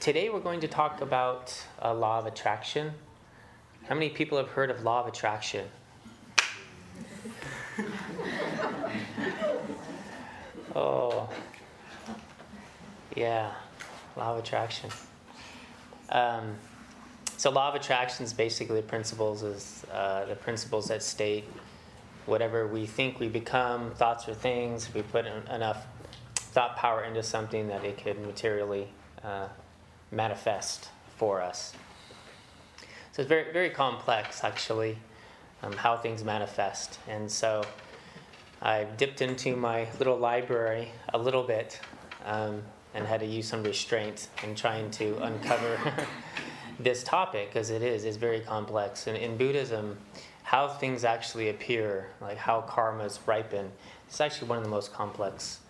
today we're going to talk about a law of attraction. How many people have heard of law of attraction? oh, yeah, law of attraction. Um, so, law of attraction is basically the principles is uh, the principles that state whatever we think we become, thoughts or things. We put enough thought power into something that it could materially uh, manifest for us. So it's very very complex actually, um, how things manifest, and so. I've dipped into my little library a little bit um, and had to use some restraint in trying to uncover this topic because it is it's very complex. And in Buddhism, how things actually appear, like how karmas ripen, it's actually one of the most complex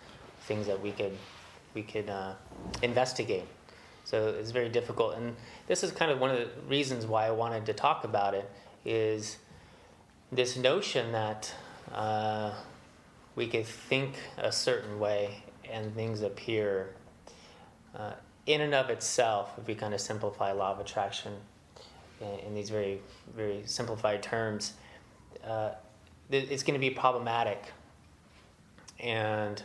things that we could we could uh, investigate. So it's very difficult, and this is kind of one of the reasons why I wanted to talk about it. Is this notion that uh, we could think a certain way and things appear uh, in and of itself, if we kind of simplify law of attraction in, in these very, very simplified terms, uh, it's going to be problematic and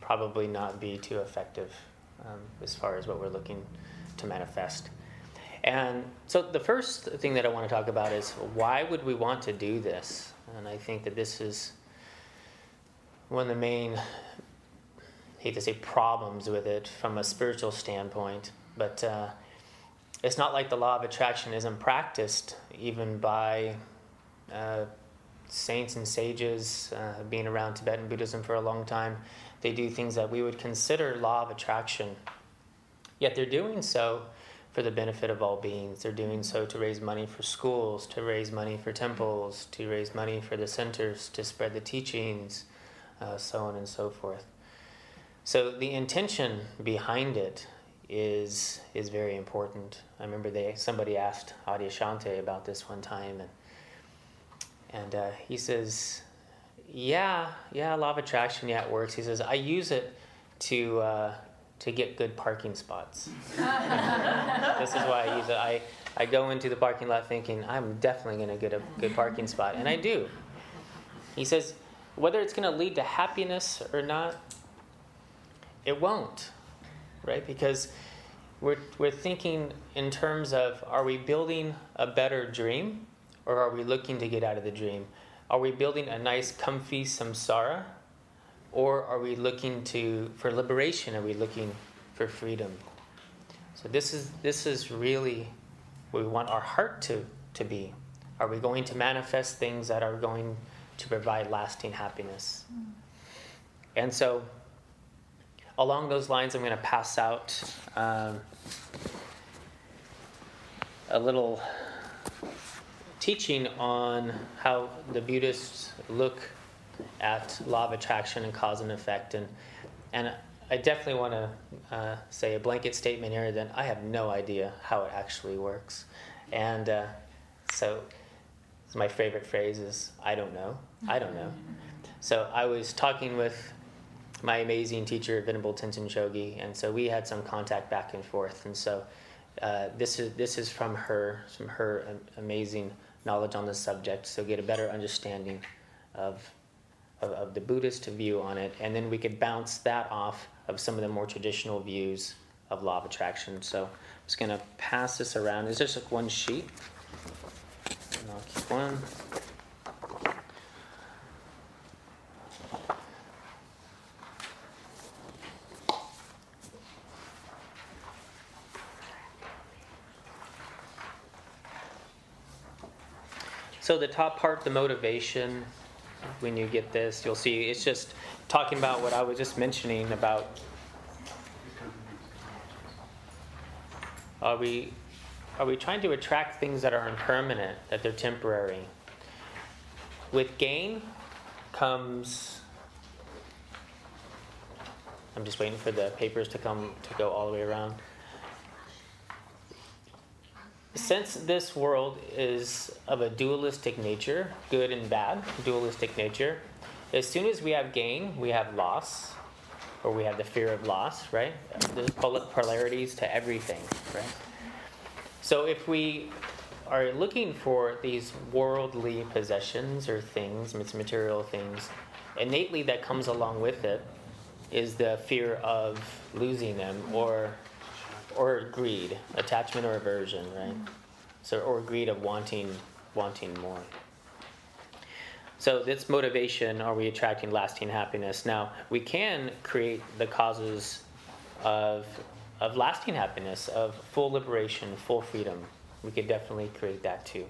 probably not be too effective um, as far as what we're looking to manifest. And so the first thing that I want to talk about is why would we want to do this? And I think that this is one of the main I hate to say problems with it from a spiritual standpoint, but uh, it's not like the law of attraction isn't practiced even by uh, saints and sages uh, being around Tibetan Buddhism for a long time. They do things that we would consider law of attraction, yet they're doing so for the benefit of all beings. They're doing so to raise money for schools, to raise money for temples, to raise money for the centers, to spread the teachings, uh, so on and so forth. So the intention behind it is is very important. I remember they somebody asked Adyashanti about this one time, and and uh, he says, "Yeah, yeah, law of attraction, yeah, it works." He says, "I use it to uh, to get good parking spots. this is why I use it. I I go into the parking lot thinking I'm definitely going to get a good parking spot, and I do." He says, "Whether it's going to lead to happiness or not." It won't, right? Because we're, we're thinking in terms of are we building a better dream or are we looking to get out of the dream? Are we building a nice, comfy samsara or are we looking to for liberation? Are we looking for freedom? So this is this is really what we want our heart to, to be. Are we going to manifest things that are going to provide lasting happiness? Mm. And so along those lines, I'm going to pass out um, a little teaching on how the Buddhists look at law of attraction and cause and effect. And, and I definitely want to uh, say a blanket statement here that I have no idea how it actually works. And uh, so my favorite phrase is, I don't know. I don't know. So I was talking with my amazing teacher, Venerable Tenzin Chogkyi, and so we had some contact back and forth. And so uh, this is this is from her from her amazing knowledge on the subject. So get a better understanding of, of of the Buddhist view on it, and then we could bounce that off of some of the more traditional views of law of attraction. So I'm just gonna pass this around. Is just like one sheet? And I'll keep one. So the top part, the motivation, when you get this, you'll see it's just talking about what I was just mentioning about. Are we, are we trying to attract things that are impermanent, that they're temporary? With gain comes. I'm just waiting for the papers to come to go all the way around since this world is of a dualistic nature, good and bad, dualistic nature, as soon as we have gain, we have loss. or we have the fear of loss, right? There's polarities to everything, right? So if we are looking for these worldly possessions or things, material things, innately that comes along with it is the fear of losing them or or greed, attachment or aversion, right? So or greed of wanting wanting more. So this motivation, are we attracting lasting happiness? Now we can create the causes of of lasting happiness, of full liberation, full freedom. We could definitely create that too.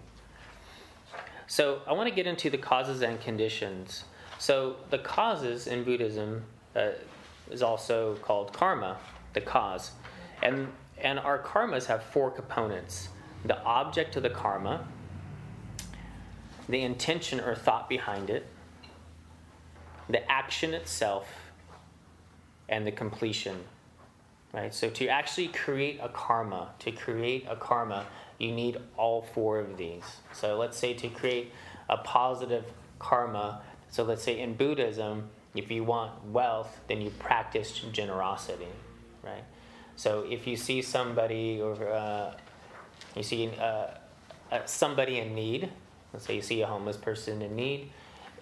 So I want to get into the causes and conditions. So the causes in Buddhism uh, is also called karma, the cause, and and our karmas have four components: the object of the karma, the intention or thought behind it, the action itself, and the completion. Right? So to actually create a karma, to create a karma, you need all four of these. So let's say to create a positive karma, so let's say in Buddhism, if you want wealth, then you practice generosity, right? So if you see somebody or uh, you see uh, uh, somebody in need, Let's say you see a homeless person in need,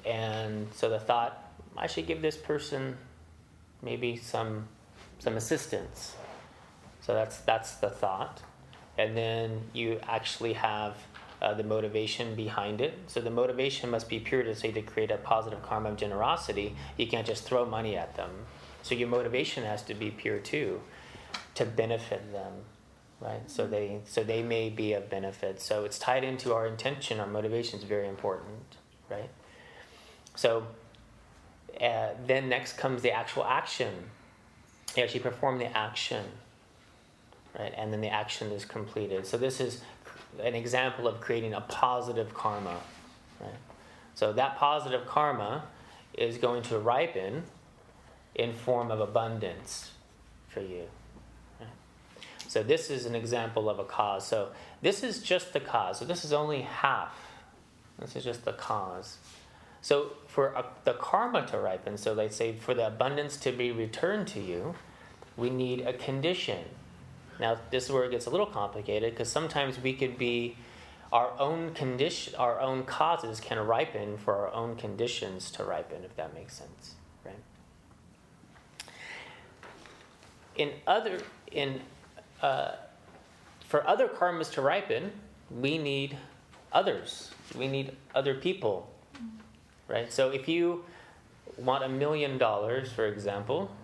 and so the thought, I should give this person maybe some some assistance. So that's that's the thought, and then you actually have uh, the motivation behind it. So the motivation must be pure to say to create a positive karma of generosity. You can't just throw money at them. So your motivation has to be pure too, to benefit them right? So they so they may be of benefit. So it's tied into our intention, our motivation is very important, right? So uh, then next comes the actual action. You actually perform the action, right? And then the action is completed. So this is an example of creating a positive karma, right? So that positive karma is going to ripen in form of abundance for you. So this is an example of a cause. So this is just the cause. So this is only half. This is just the cause. So for a, the karma to ripen, so let's say for the abundance to be returned to you, we need a condition. Now this is where it gets a little complicated because sometimes we could be our own condition, our own causes can ripen for our own conditions to ripen, if that makes sense, right? In other in uh, for other karmas to ripen, we need others. We need other people, right? So if you want a million dollars, for example,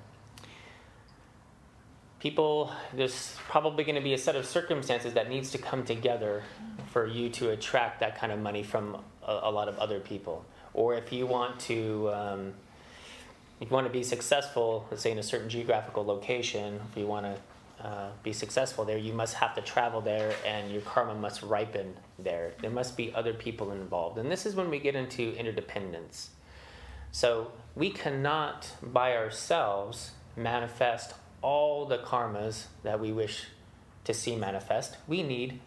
people, there's probably going to be a set of circumstances that needs to come together for you to attract that kind of money from a, a lot of other people. Or if you want to, um, if you want to be successful, let's say in a certain geographical location, if you want to uh, be successful there, you must have to travel there and your karma must ripen there. There must be other people involved. And this is when we get into interdependence. So we cannot by ourselves manifest all the karmas that we wish to see manifest. We need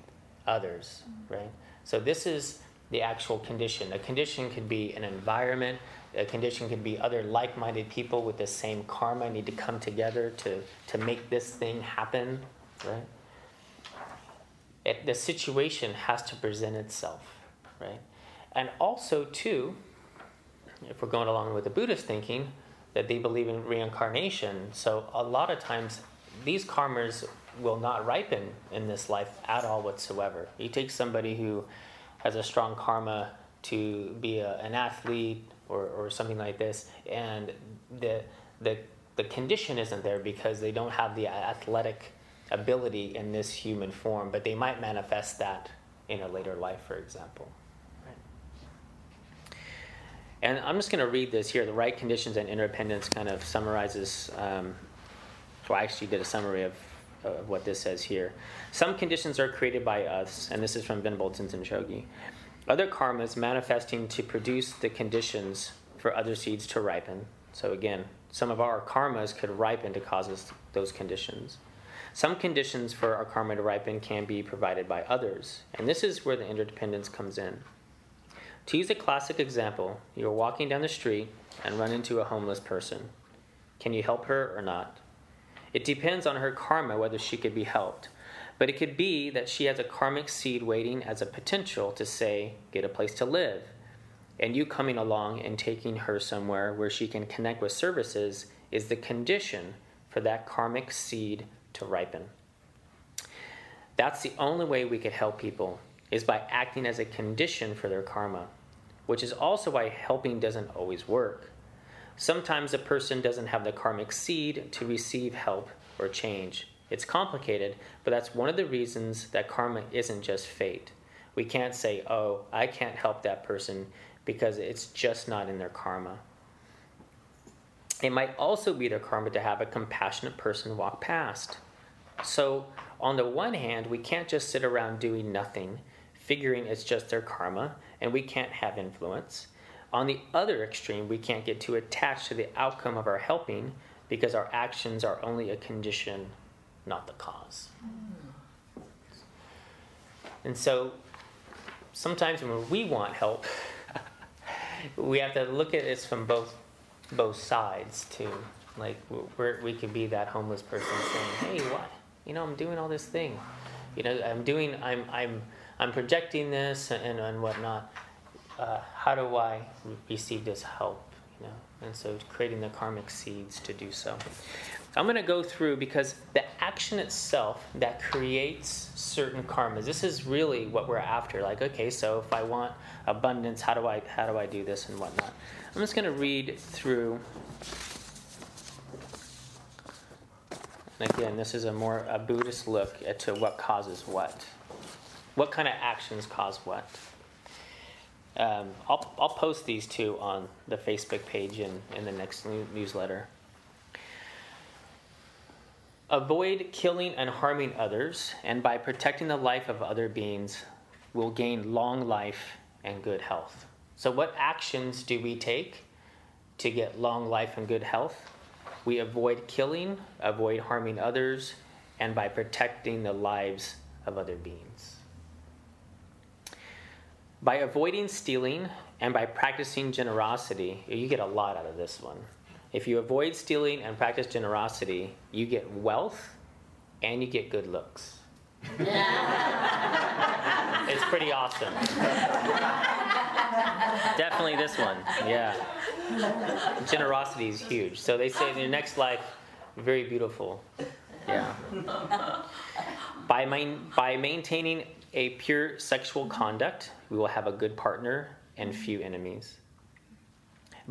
others, right? So this is the actual condition. A condition could be an environment, a condition could be other like-minded people with the same karma need to come together to, to make this thing happen, right? It, the situation has to present itself, right? And also, too, if we're going along with the Buddhist thinking, that they believe in reincarnation. So a lot of times, these karmas will not ripen in this life at all whatsoever. You take somebody who has a strong karma to be a, an athlete or, or something like this, and the, the, the condition isn't there because they don't have the athletic ability in this human form, but they might manifest that in a later life, for example. And I'm just going to read this here. The right conditions and interdependence kind of summarizes. Um, well, I actually did a summary of, of what this says here. Some conditions are created by us, and this is from Venerable Tenzin Chogkyi. Other karmas manifesting to produce the conditions for other seeds to ripen. So again, some of our karmas could ripen to cause us those conditions. Some conditions for our karma to ripen can be provided by others, and this is where the interdependence comes in. To use a classic example, you're walking down the street and run into a homeless person. Can you help her or not? It depends on her karma whether she could be helped. But it could be that she has a karmic seed waiting as a potential to say, get a place to live. And you coming along and taking her somewhere where she can connect with services is the condition for that karmic seed to ripen. That's the only way we could help people is by acting as a condition for their karma, which is also why helping doesn't always work. Sometimes a person doesn't have the karmic seed to receive help or change. It's complicated, but that's one of the reasons that karma isn't just fate. We can't say, oh, I can't help that person because it's just not in their karma. It might also be their karma to have a compassionate person walk past. So, on the one hand, we can't just sit around doing nothing, figuring it's just their karma, and we can't have influence. On the other extreme, we can't get too attached to the outcome of our helping because our actions are only a condition, not the cause. And so sometimes when we want help, we have to look at this from both both sides too. Like we're, we could be that homeless person saying, "Hey, what? You know, I'm doing all this thing. You know, I'm doing. I'm I'm I'm projecting this and and whatnot." uh, how do I receive this help? You know, and so creating the karmic seeds to do so. I'm going to go through because the action itself that creates certain karmas. This is really what we're after. Like, okay, so if I want abundance, how do I how do I do this and whatnot? I'm just going to read through. And again, this is a more a Buddhist look at to what causes what. What kind of actions cause what? Um, I'll, I'll post these two on the Facebook page and in the next newsletter. Avoid killing and harming others, and by protecting the life of other beings, will gain long life and good health. So, what actions do we take to get long life and good health? We avoid killing, avoid harming others, and by protecting the lives of other beings. By avoiding stealing and by practicing generosity, you get a lot out of this one. If you avoid stealing and practice generosity, you get wealth and you get good looks. it's pretty awesome. Definitely this one. Yeah. Generosity is huge. So they say in your next life, very beautiful. Yeah. By, main, by maintaining a pure sexual conduct, we will have a good partner and few enemies.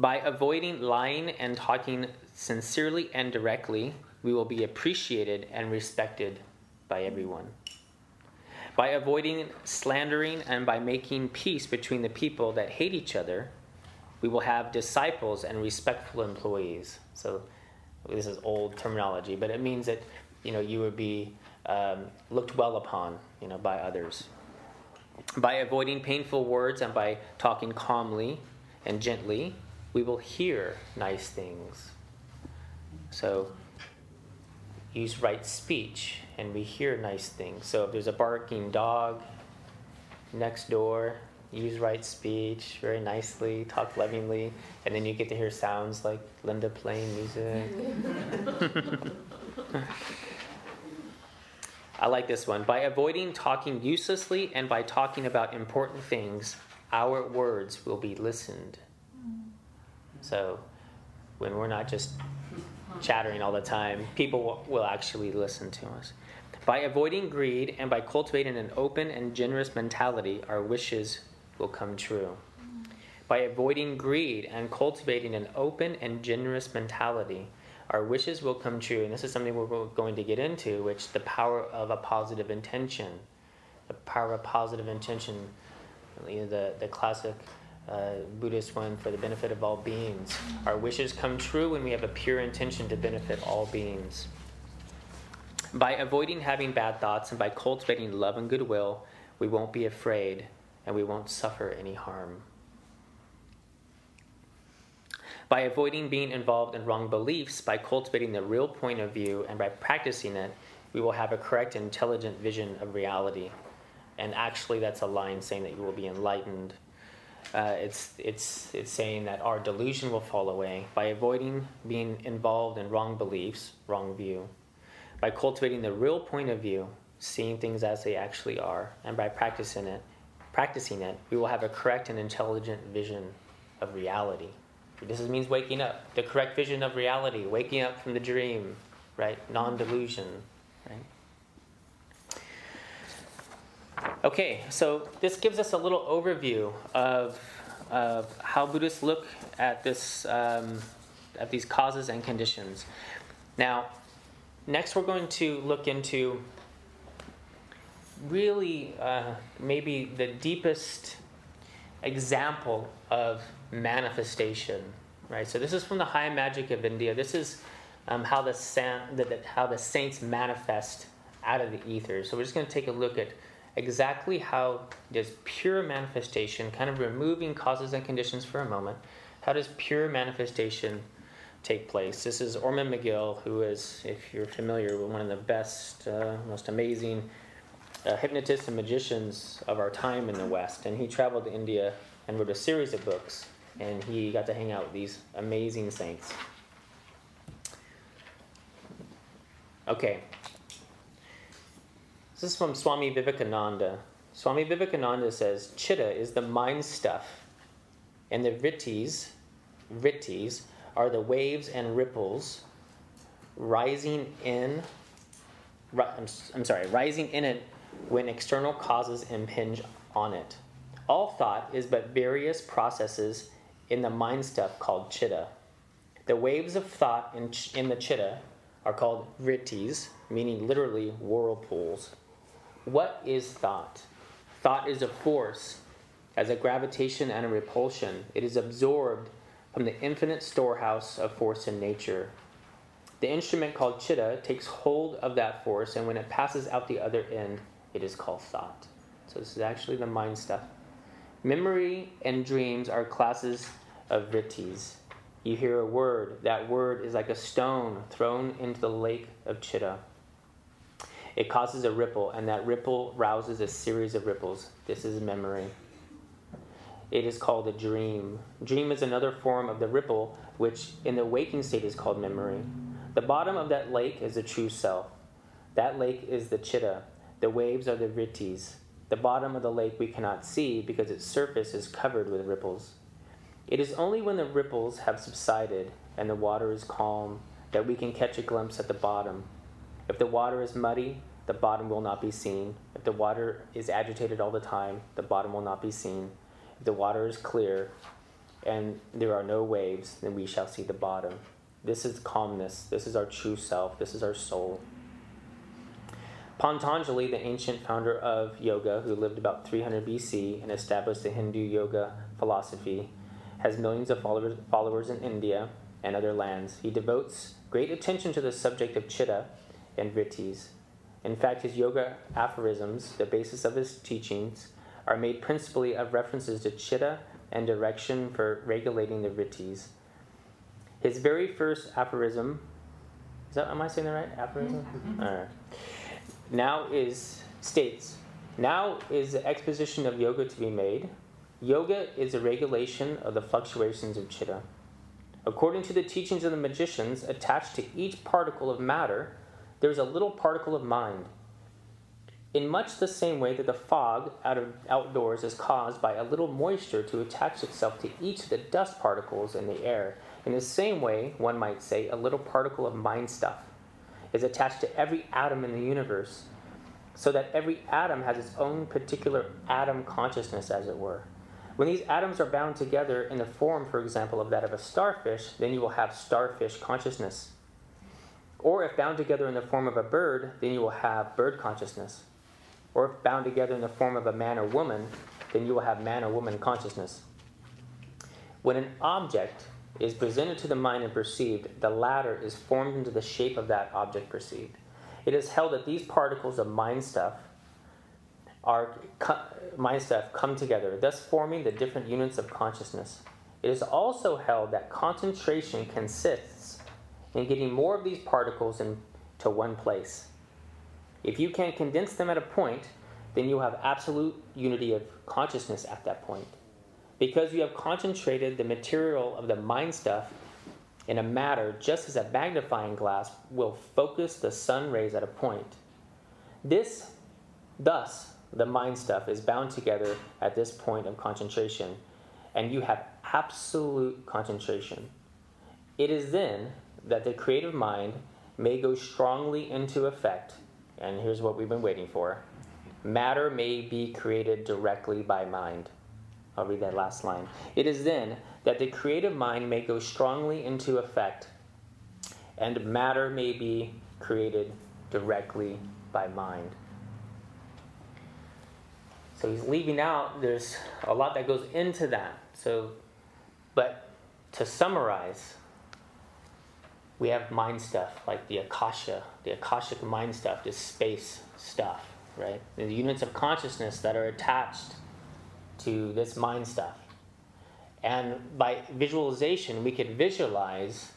By avoiding lying and talking sincerely and directly, we will be appreciated and respected by everyone. By avoiding slandering and by making peace between the people that hate each other, we will have disciples and respectful employees. So, this is old terminology, but it means that you know you would be um, looked well upon, you know, by others. By avoiding painful words and by talking calmly and gently, we will hear nice things. So, use right speech and we hear nice things. So, if there's a barking dog next door, use right speech very nicely, talk lovingly, and then you get to hear sounds like Linda playing music. I like this one. By avoiding talking uselessly and by talking about important things, our words will be listened. So when we're not just chattering all the time, people will actually listen to us. By avoiding greed and by cultivating an open and generous mentality, our wishes will come true. By avoiding greed and cultivating an open and generous mentality, our wishes will come true. And this is something we're going to get into, which the power of a positive intention. The power of positive intention, you know, the, the classic uh, Buddhist one for the benefit of all beings. Our wishes come true when we have a pure intention to benefit all beings. By avoiding having bad thoughts and by cultivating love and goodwill, we won't be afraid and we won't suffer any harm. By avoiding being involved in wrong beliefs, by cultivating the real point of view, and by practicing it, we will have a correct, intelligent vision of reality. And actually, that's a line saying that you will be enlightened. Uh, it's, it's, it's saying that our delusion will fall away by avoiding being involved in wrong beliefs, wrong view, by cultivating the real point of view, seeing things as they actually are, and by practicing it, practicing it, we will have a correct and intelligent vision of reality. This means waking up, the correct vision of reality, waking up from the dream, right? Non-delusion, right? Okay, so this gives us a little overview of, of how Buddhists look at this, um, at these causes and conditions. Now, next we're going to look into really uh, maybe the deepest example of manifestation, right? So this is from the high magic of India. This is um, how the, san- the, the, how the saints manifest out of the ether. So we're just going to take a look at exactly how does pure manifestation, kind of removing causes and conditions for a moment, how does pure manifestation take place? This is Ormond McGill, who is, if you're familiar, one of the best, uh, most amazing uh, hypnotists and magicians of our time in the West. And he traveled to India and wrote a series of books. And he got to hang out with these amazing saints. Okay. This is from Swami Vivekananda. Swami Vivekananda says Chitta is the mind stuff, and the vrittis, vrittis are the waves and ripples rising in. I'm sorry, rising in it when external causes impinge on it. All thought is but various processes in the mind stuff called chitta. The waves of thought in, ch- in the chitta are called vrittis, meaning literally whirlpools. What is thought? Thought is a force, as a gravitation and a repulsion. It is absorbed from the infinite storehouse of force in nature. The instrument called chitta takes hold of that force, and when it passes out the other end, it is called thought. So, this is actually the mind stuff. Memory and dreams are classes of vrittis. You hear a word, that word is like a stone thrown into the lake of chitta. It causes a ripple, and that ripple rouses a series of ripples. This is memory. It is called a dream. Dream is another form of the ripple, which in the waking state is called memory. The bottom of that lake is the true self. That lake is the chitta. The waves are the vrittis. The bottom of the lake we cannot see because its surface is covered with ripples. It is only when the ripples have subsided and the water is calm that we can catch a glimpse at the bottom. If the water is muddy, the bottom will not be seen. If the water is agitated all the time, the bottom will not be seen. If the water is clear and there are no waves, then we shall see the bottom. This is calmness. This is our true self. This is our soul. Patanjali, the ancient founder of yoga, who lived about 300 BC and established the Hindu yoga philosophy, has millions of followers, followers in India and other lands. He devotes great attention to the subject of chitta and vrittis. In fact, his yoga aphorisms, the basis of his teachings, are made principally of references to chitta and direction for regulating the vrittis. His very first aphorism, is that, am I saying that right? Aphorism? Mm-hmm. All right now is states now is the exposition of yoga to be made yoga is a regulation of the fluctuations of chitta according to the teachings of the magicians attached to each particle of matter there is a little particle of mind in much the same way that the fog out of outdoors is caused by a little moisture to attach itself to each of the dust particles in the air in the same way one might say a little particle of mind stuff is attached to every atom in the universe, so that every atom has its own particular atom consciousness, as it were. When these atoms are bound together in the form, for example, of that of a starfish, then you will have starfish consciousness. Or if bound together in the form of a bird, then you will have bird consciousness. Or if bound together in the form of a man or woman, then you will have man or woman consciousness. When an object is presented to the mind and perceived, the latter is formed into the shape of that object perceived. It is held that these particles of mind stuff are mind stuff come together, thus forming the different units of consciousness. It is also held that concentration consists in getting more of these particles into one place. If you can condense them at a point, then you have absolute unity of consciousness at that point. because you have concentrated the material of the mind stuff in a matter just as a magnifying glass will focus the sun rays at a point. This, thus, the mind stuff is bound together at this point of concentration, and you have absolute concentration. It is then that the creative mind may go strongly into effect, and here's what we've been waiting for matter may be created directly by mind. I'll read that last line. It is then that the creative mind may go strongly into effect, and matter may be created directly by mind. So he's leaving out, there's a lot that goes into that. So, but to summarize, we have mind stuff like the akasha, the akashic mind stuff, this space stuff, right? The units of consciousness that are attached to this mind stuff. And by visualization, we could visualize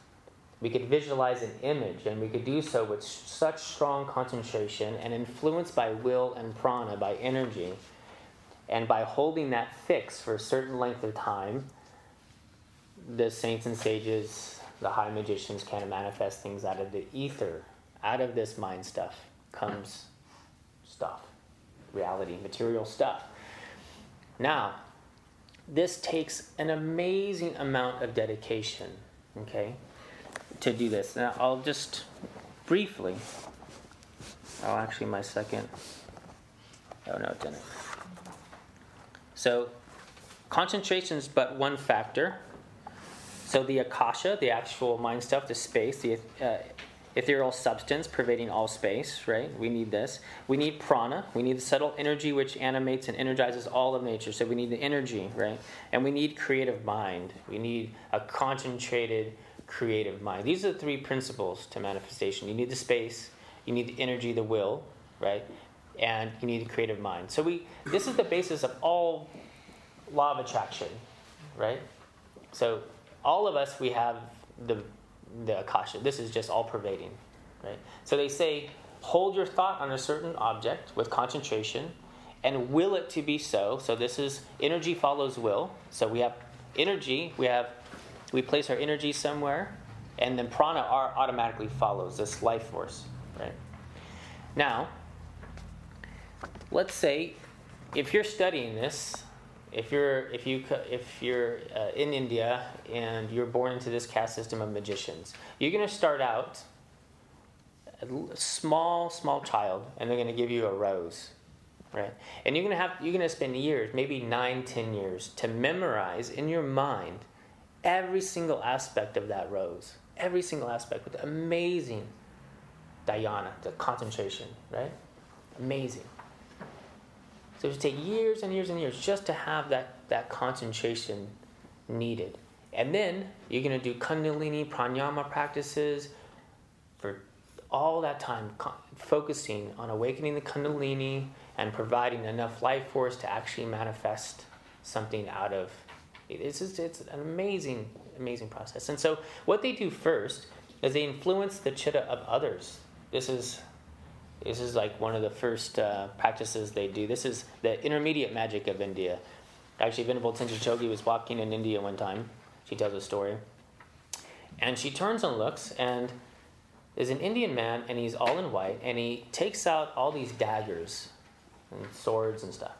we could visualize an image and we could do so with such strong concentration and influenced by will and prana by energy and by holding that fix for a certain length of time the saints and sages the high magicians can manifest things out of the ether out of this mind stuff comes stuff reality material stuff now, this takes an amazing amount of dedication, okay, to do this. Now, I'll just briefly, oh, actually, my second, oh, no, it didn't. So, concentration is but one factor. So, the akasha, the actual mind stuff, the space, the uh, ethereal substance pervading all space, right? We need this. We need prana. We need the subtle energy which animates and energizes all of nature. So we need the energy, right? And we need creative mind. We need a concentrated creative mind. These are the three principles to manifestation. You need the space, you need the energy, the will, right? And you need the creative mind. So we this is the basis of all law of attraction, right? So all of us we have the the akasha. This is just all pervading, right? So they say, hold your thought on a certain object with concentration, and will it to be so. So this is energy follows will. So we have energy. We have we place our energy somewhere, and then prana automatically follows this life force, right? Now, let's say if you're studying this if you're if you if you're uh, in India and you're born into this caste system of magicians, you're going to start out a small small child, and they're going to give you a rose, right? And you're going to have you're going to spend years, maybe nine, ten years, to memorize in your mind every single aspect of that rose, every single aspect with amazing dhyana, the concentration, right? Amazing. So it would take years and years and years just to have that, that concentration needed. And then you're going to do Kundalini pranayama practices for all that time, focusing on awakening the Kundalini and providing enough life force to actually manifest something out of it. It's, just, it's an amazing, amazing process. And so, what they do first is they influence the chitta of others. This is this is like one of the first uh, practices they do. This is the intermediate magic of India. Actually, Venerable Tenzin Chogkyi was walking in India one time. She tells a story. And she turns and looks, and there's an Indian man, and he's all in white, and he takes out all these daggers and swords and stuff.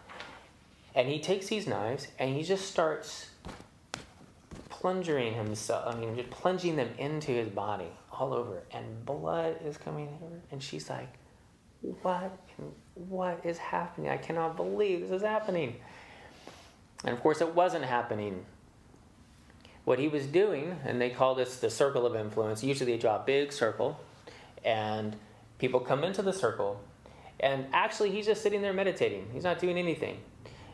And he takes these knives, and he just starts plunging himself, I mean, just plunging them into his body all over, and blood is coming over. And she's like, what, what is happening? I cannot believe this is happening. And of course, it wasn't happening. What he was doing, and they call this the circle of influence, usually they draw a big circle, and people come into the circle, and actually he's just sitting there meditating. He's not doing anything.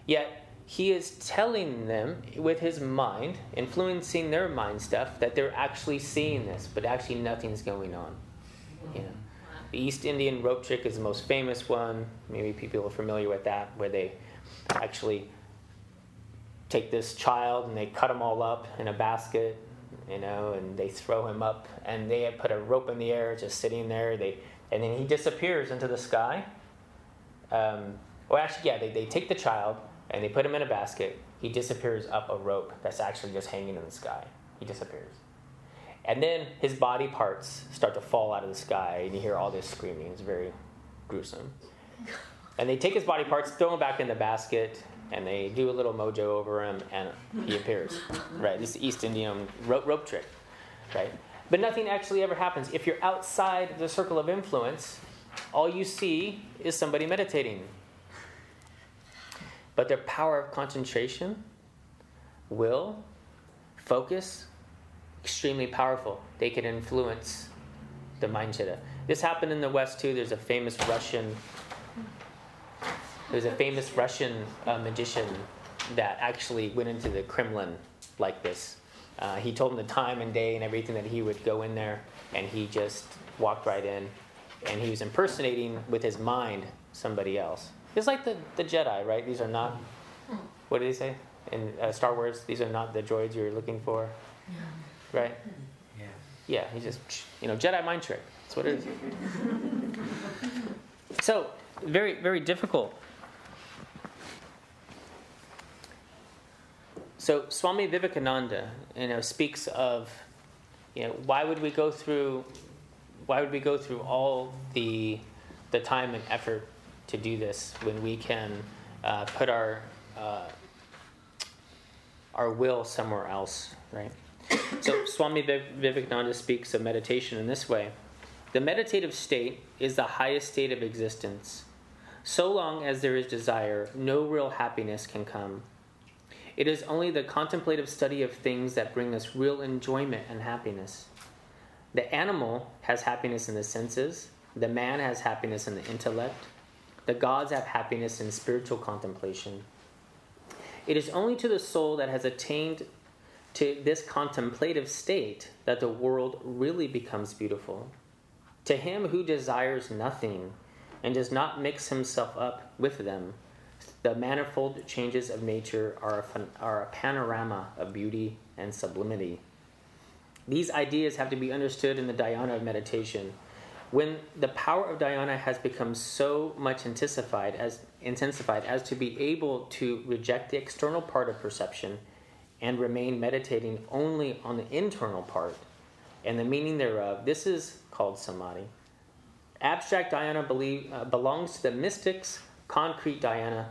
Yet, he is telling them with his mind, influencing their mind stuff, that they're actually seeing this, but actually nothing's going on. You know. The East Indian rope trick is the most famous one. Maybe people are familiar with that, where they actually take this child and they cut him all up in a basket, you know, and they throw him up, and they put a rope in the air, just sitting there. They and then he disappears into the sky. Um, or actually, yeah, they, they take the child and they put him in a basket, he disappears up a rope that's actually just hanging in the sky. He disappears. And then his body parts start to fall out of the sky, and you hear all this screaming. It's very gruesome. And they take his body parts, throw him back in the basket, and they do a little mojo over him, and he appears. Right? This East Indian rope, rope trick. Right? But nothing actually ever happens. If you're outside the circle of influence, all you see is somebody meditating. But their power of concentration, will, focus, extremely powerful. They can influence the mind chitta. This happened in the West too. There's a famous Russian. There's a famous Russian uh, magician that actually went into the Kremlin like this. Uh, he told him the time and day and everything that he would go in there, and he just walked right in, and he was impersonating with his mind somebody else. It's like the, the Jedi, right? These are not. What did he say in uh, Star Wars? These are not the droids you're looking for right? Yeah. Yeah, he just, you know, Jedi mind trick. That's what it is. so, very, very difficult. So, Swami Vivekananda, you know, speaks of, you know, why would we go through, why would we go through all the, the time and effort to do this when we can uh, put our, uh, our will somewhere else, right? So Swami Vivekananda speaks of meditation in this way The meditative state is the highest state of existence. So long as there is desire, no real happiness can come. It is only the contemplative study of things that bring us real enjoyment and happiness. The animal has happiness in the senses, the man has happiness in the intellect, the gods have happiness in spiritual contemplation. It is only to the soul that has attained to this contemplative state that the world really becomes beautiful. To him who desires nothing and does not mix himself up with them, the manifold changes of nature are a, are a panorama of beauty and sublimity. These ideas have to be understood in the dhyana of meditation. When the power of dhyana has become so much intensified as, intensified as to be able to reject the external part of perception and remain meditating only on the internal part and the meaning thereof. This is called samadhi. Abstract dhyana believe, uh, belongs to the mystics, concrete dhyana,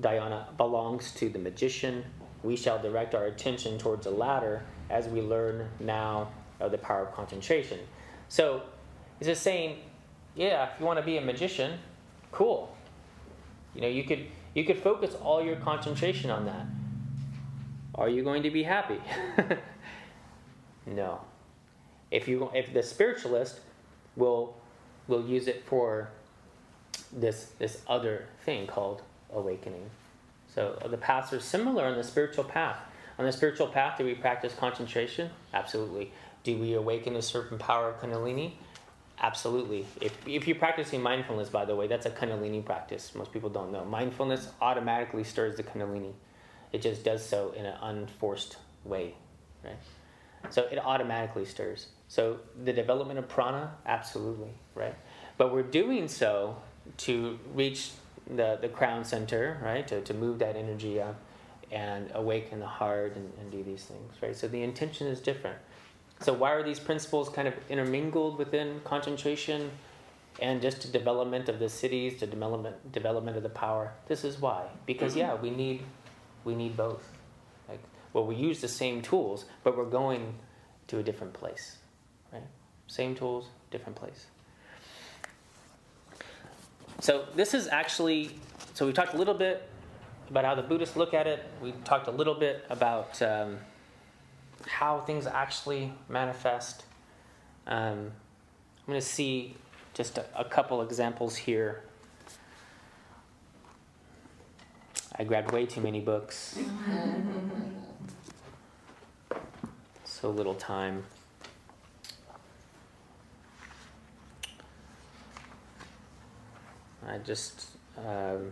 dhyana belongs to the magician. We shall direct our attention towards the latter as we learn now of the power of concentration. So, it's just saying, yeah, if you want to be a magician, cool. You know, you could you could focus all your concentration on that. Are you going to be happy? no. If you if the spiritualist will will use it for this this other thing called awakening. So uh, the paths are similar on the spiritual path. On the spiritual path, do we practice concentration? Absolutely. Do we awaken a certain power of Kundalini? Absolutely. If, if you're practicing mindfulness, by the way, that's a Kundalini practice. Most people don't know. Mindfulness automatically stirs the Kundalini. It just does so in an unforced way, right? So it automatically stirs. So the development of prana, absolutely, right? But we're doing so to reach the, the crown center, right? To, to move that energy up and awaken the heart and, and do these things, right? So the intention is different. So why are these principles kind of intermingled within concentration and just the development of the siddhis, the development development of the power? This is why. Because yeah, we need we need both. Like, well, we use the same tools, but we're going to a different place, right? Same tools, different place. So this is actually. So we talked a little bit about how the Buddhists look at it. We talked a little bit about um, how things actually manifest. Um, I'm going to see just a, a couple examples here I grabbed way too many books. so little time. I just. Um,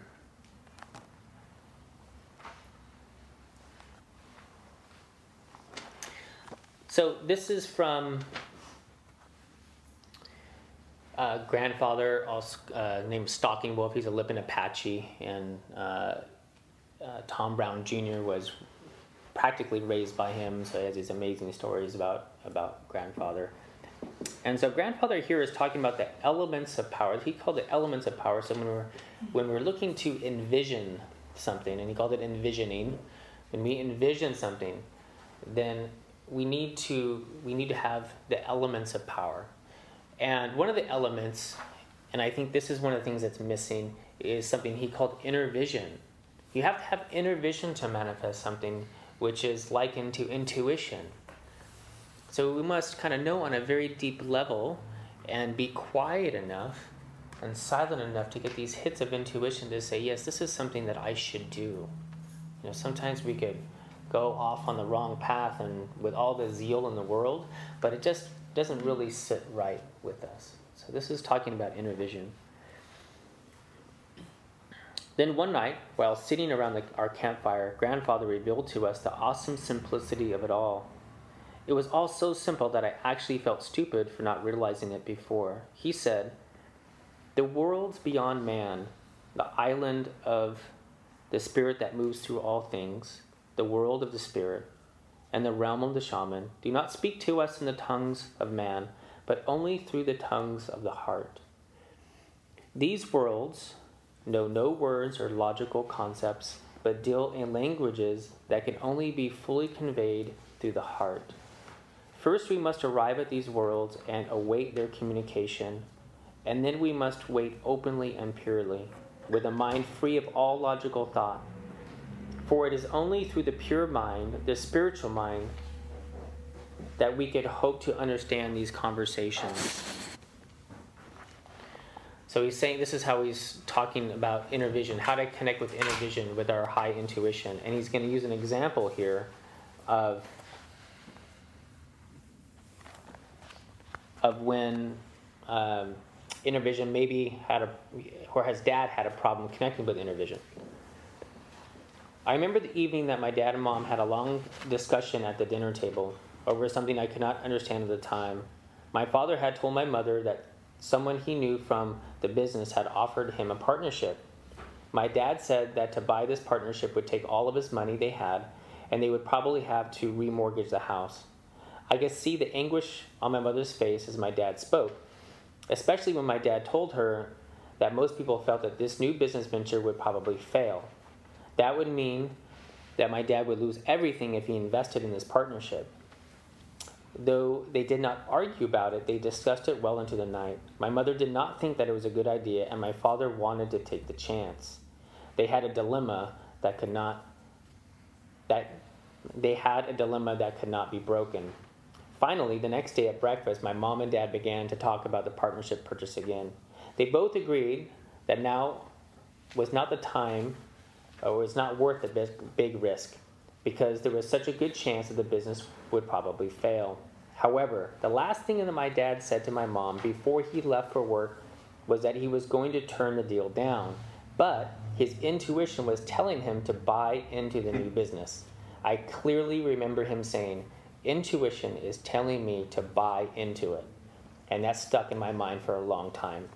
so this is from uh, grandfather uh, named Stalking Wolf. He's a Lipan Apache, and uh, uh, Tom Brown Jr. was practically raised by him, so he has these amazing stories about about grandfather. And so grandfather here is talking about the elements of power. He called it elements of power. So when we're when we're looking to envision something, and he called it envisioning, when we envision something, then we need to we need to have the elements of power. And one of the elements, and I think this is one of the things that's missing, is something he called inner vision. You have to have inner vision to manifest something which is likened to intuition. So we must kind of know on a very deep level and be quiet enough and silent enough to get these hits of intuition to say, yes, this is something that I should do. You know, sometimes we could go off on the wrong path and with all the zeal in the world, but it just doesn't really sit right with us. So this is talking about inner vision. Then one night, while sitting around the, our campfire, grandfather revealed to us the awesome simplicity of it all. It was all so simple that I actually felt stupid for not realizing it before. He said, The worlds beyond man, the island of the spirit that moves through all things, the world of the spirit, and the realm of the shaman, do not speak to us in the tongues of man, but only through the tongues of the heart. These worlds, know no words or logical concepts, but deal in languages that can only be fully conveyed through the heart. First, we must arrive at these worlds and await their communication, and then we must wait openly and purely, with a mind free of all logical thought. For it is only through the pure mind, the spiritual mind, that we could hope to understand these conversations. So he's saying this is how he's talking about inner vision, how to connect with inner vision with our high intuition. And he's going to use an example here of of when um, inner vision maybe had a or his dad had a problem connecting with inner vision. I remember the evening that my dad and mom had a long discussion at the dinner table over something I could not understand at the time. My father had told my mother that someone he knew from the business had offered him a partnership. My dad said that to buy this partnership would take all of his money they had, and they would probably have to remortgage the house. I could see the anguish on my mother's face as my dad spoke, especially when my dad told her that most people felt that this new business venture would probably fail. That would mean that my dad would lose everything if he invested in this partnership. Though they did not argue about it, they discussed it well into the night. My mother did not think that it was a good idea, and my father wanted to take the chance. They had a dilemma that could not that they had a dilemma that could not be broken. Finally, the next day at breakfast, my mom and dad began to talk about the partnership purchase again. They both agreed that now was not the time or was not worth the big risk because there was such a good chance that the business would probably fail. However, the last thing that my dad said to my mom before he left for work was that he was going to turn the deal down, but his intuition was telling him to buy into the new business. I clearly remember him saying, Intuition is telling me to buy into it. And that stuck in my mind for a long time.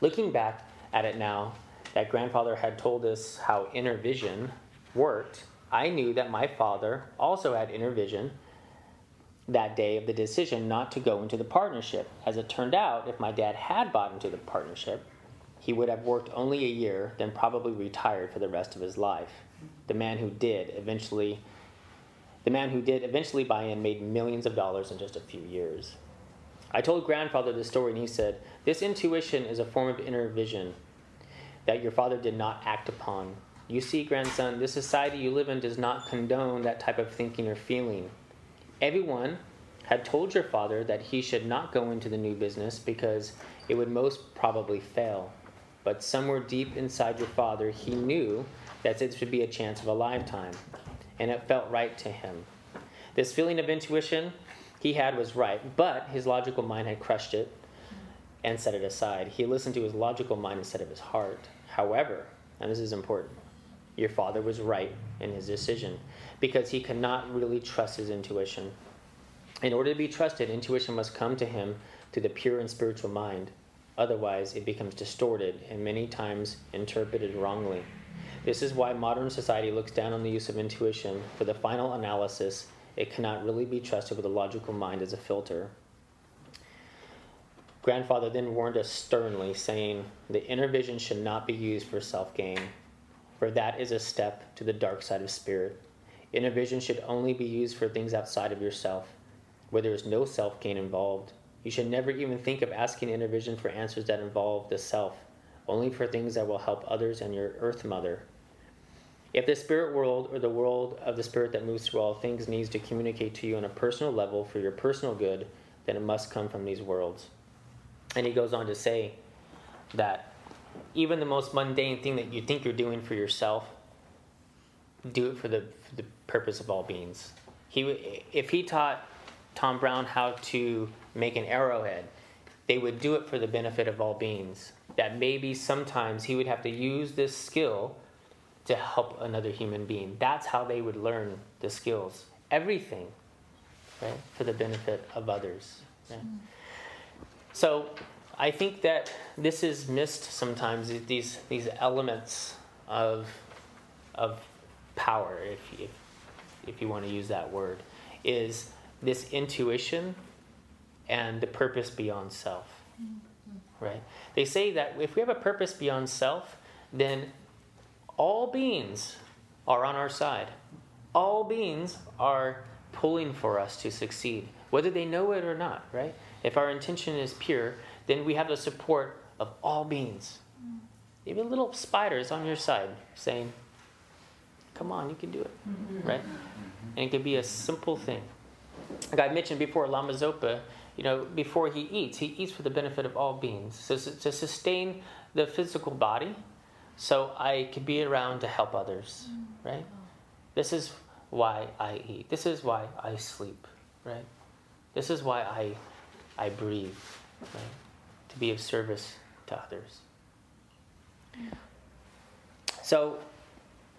Looking back at it now, that grandfather had told us how inner vision worked I knew that my father also had inner vision that day of the decision not to go into the partnership. As it turned out, if my dad had bought into the partnership, he would have worked only a year, then probably retired for the rest of his life. The man who did eventually the man who did eventually buy in made millions of dollars in just a few years. I told grandfather the story and he said, This intuition is a form of inner vision that your father did not act upon. You see, grandson, the society you live in does not condone that type of thinking or feeling. Everyone had told your father that he should not go into the new business because it would most probably fail. But somewhere deep inside your father, he knew that it would be a chance of a lifetime, and it felt right to him. This feeling of intuition he had was right, but his logical mind had crushed it and set it aside. He listened to his logical mind instead of his heart. However, and this is important, your father was right in his decision because he could not really trust his intuition. In order to be trusted, intuition must come to him through the pure and spiritual mind. Otherwise, it becomes distorted and many times interpreted wrongly. This is why modern society looks down on the use of intuition. For the final analysis, it cannot really be trusted with a logical mind as a filter. Grandfather then warned us sternly, saying, The inner vision should not be used for self gain, for that is a step to the dark side of spirit. Inner vision should only be used for things outside of yourself, where there is no self gain involved. You should never even think of asking inner vision for answers that involve the self, only for things that will help others and your earth mother. If the spirit world or the world of the spirit that moves through all things needs to communicate to you on a personal level for your personal good, then it must come from these worlds. And he goes on to say that even the most mundane thing that you think you're doing for yourself, do it for the, for the purpose of all beings. He, if he taught Tom Brown how to make an arrowhead, they would do it for the benefit of all beings. That maybe sometimes he would have to use this skill to help another human being. That's how they would learn the skills. Everything, right, for the benefit of others. Right? Mm. So I think that this is missed sometimes. These these elements of of power, if if if you want to use that word, is this intuition and the purpose beyond self. Mm-hmm. Right? They say that if we have a purpose beyond self, then all beings are on our side. All beings are pulling for us to succeed, whether they know it or not, right? If our intention is pure, then we have the support of all beings. Mm-hmm. Even little spiders on your side saying, Come on, you can do it, mm-hmm. right? And it could be a simple thing. Like I mentioned before, Lama Zopa, you know, before he eats, he eats for the benefit of all beings. So to sustain the physical body, so I can be around to help others, mm-hmm. right? This is why I eat. This is why I sleep, right? This is why I, I breathe, right? To be of service to others. So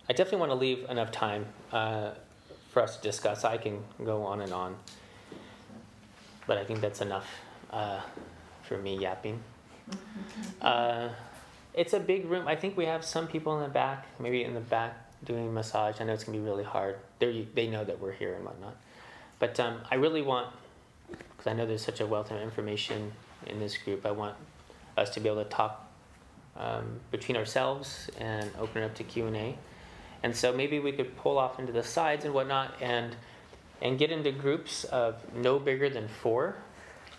I definitely want to leave enough time uh, for us to discuss. I can go on and on, but I think that's enough uh, for me yapping. Uh, it's a big room. I think we have some people in the back, maybe in the back doing massage. I know it's gonna be really hard. They they know that we're here and whatnot, but um, I really want because I know there's such a wealth of information in this group. I want us to be able to talk um, between ourselves and open it up to Q and A. And so maybe we could pull off into the sides and whatnot and and get into groups of no bigger than four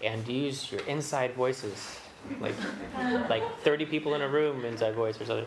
and use your inside voices like like 30 people in a room inside voice or something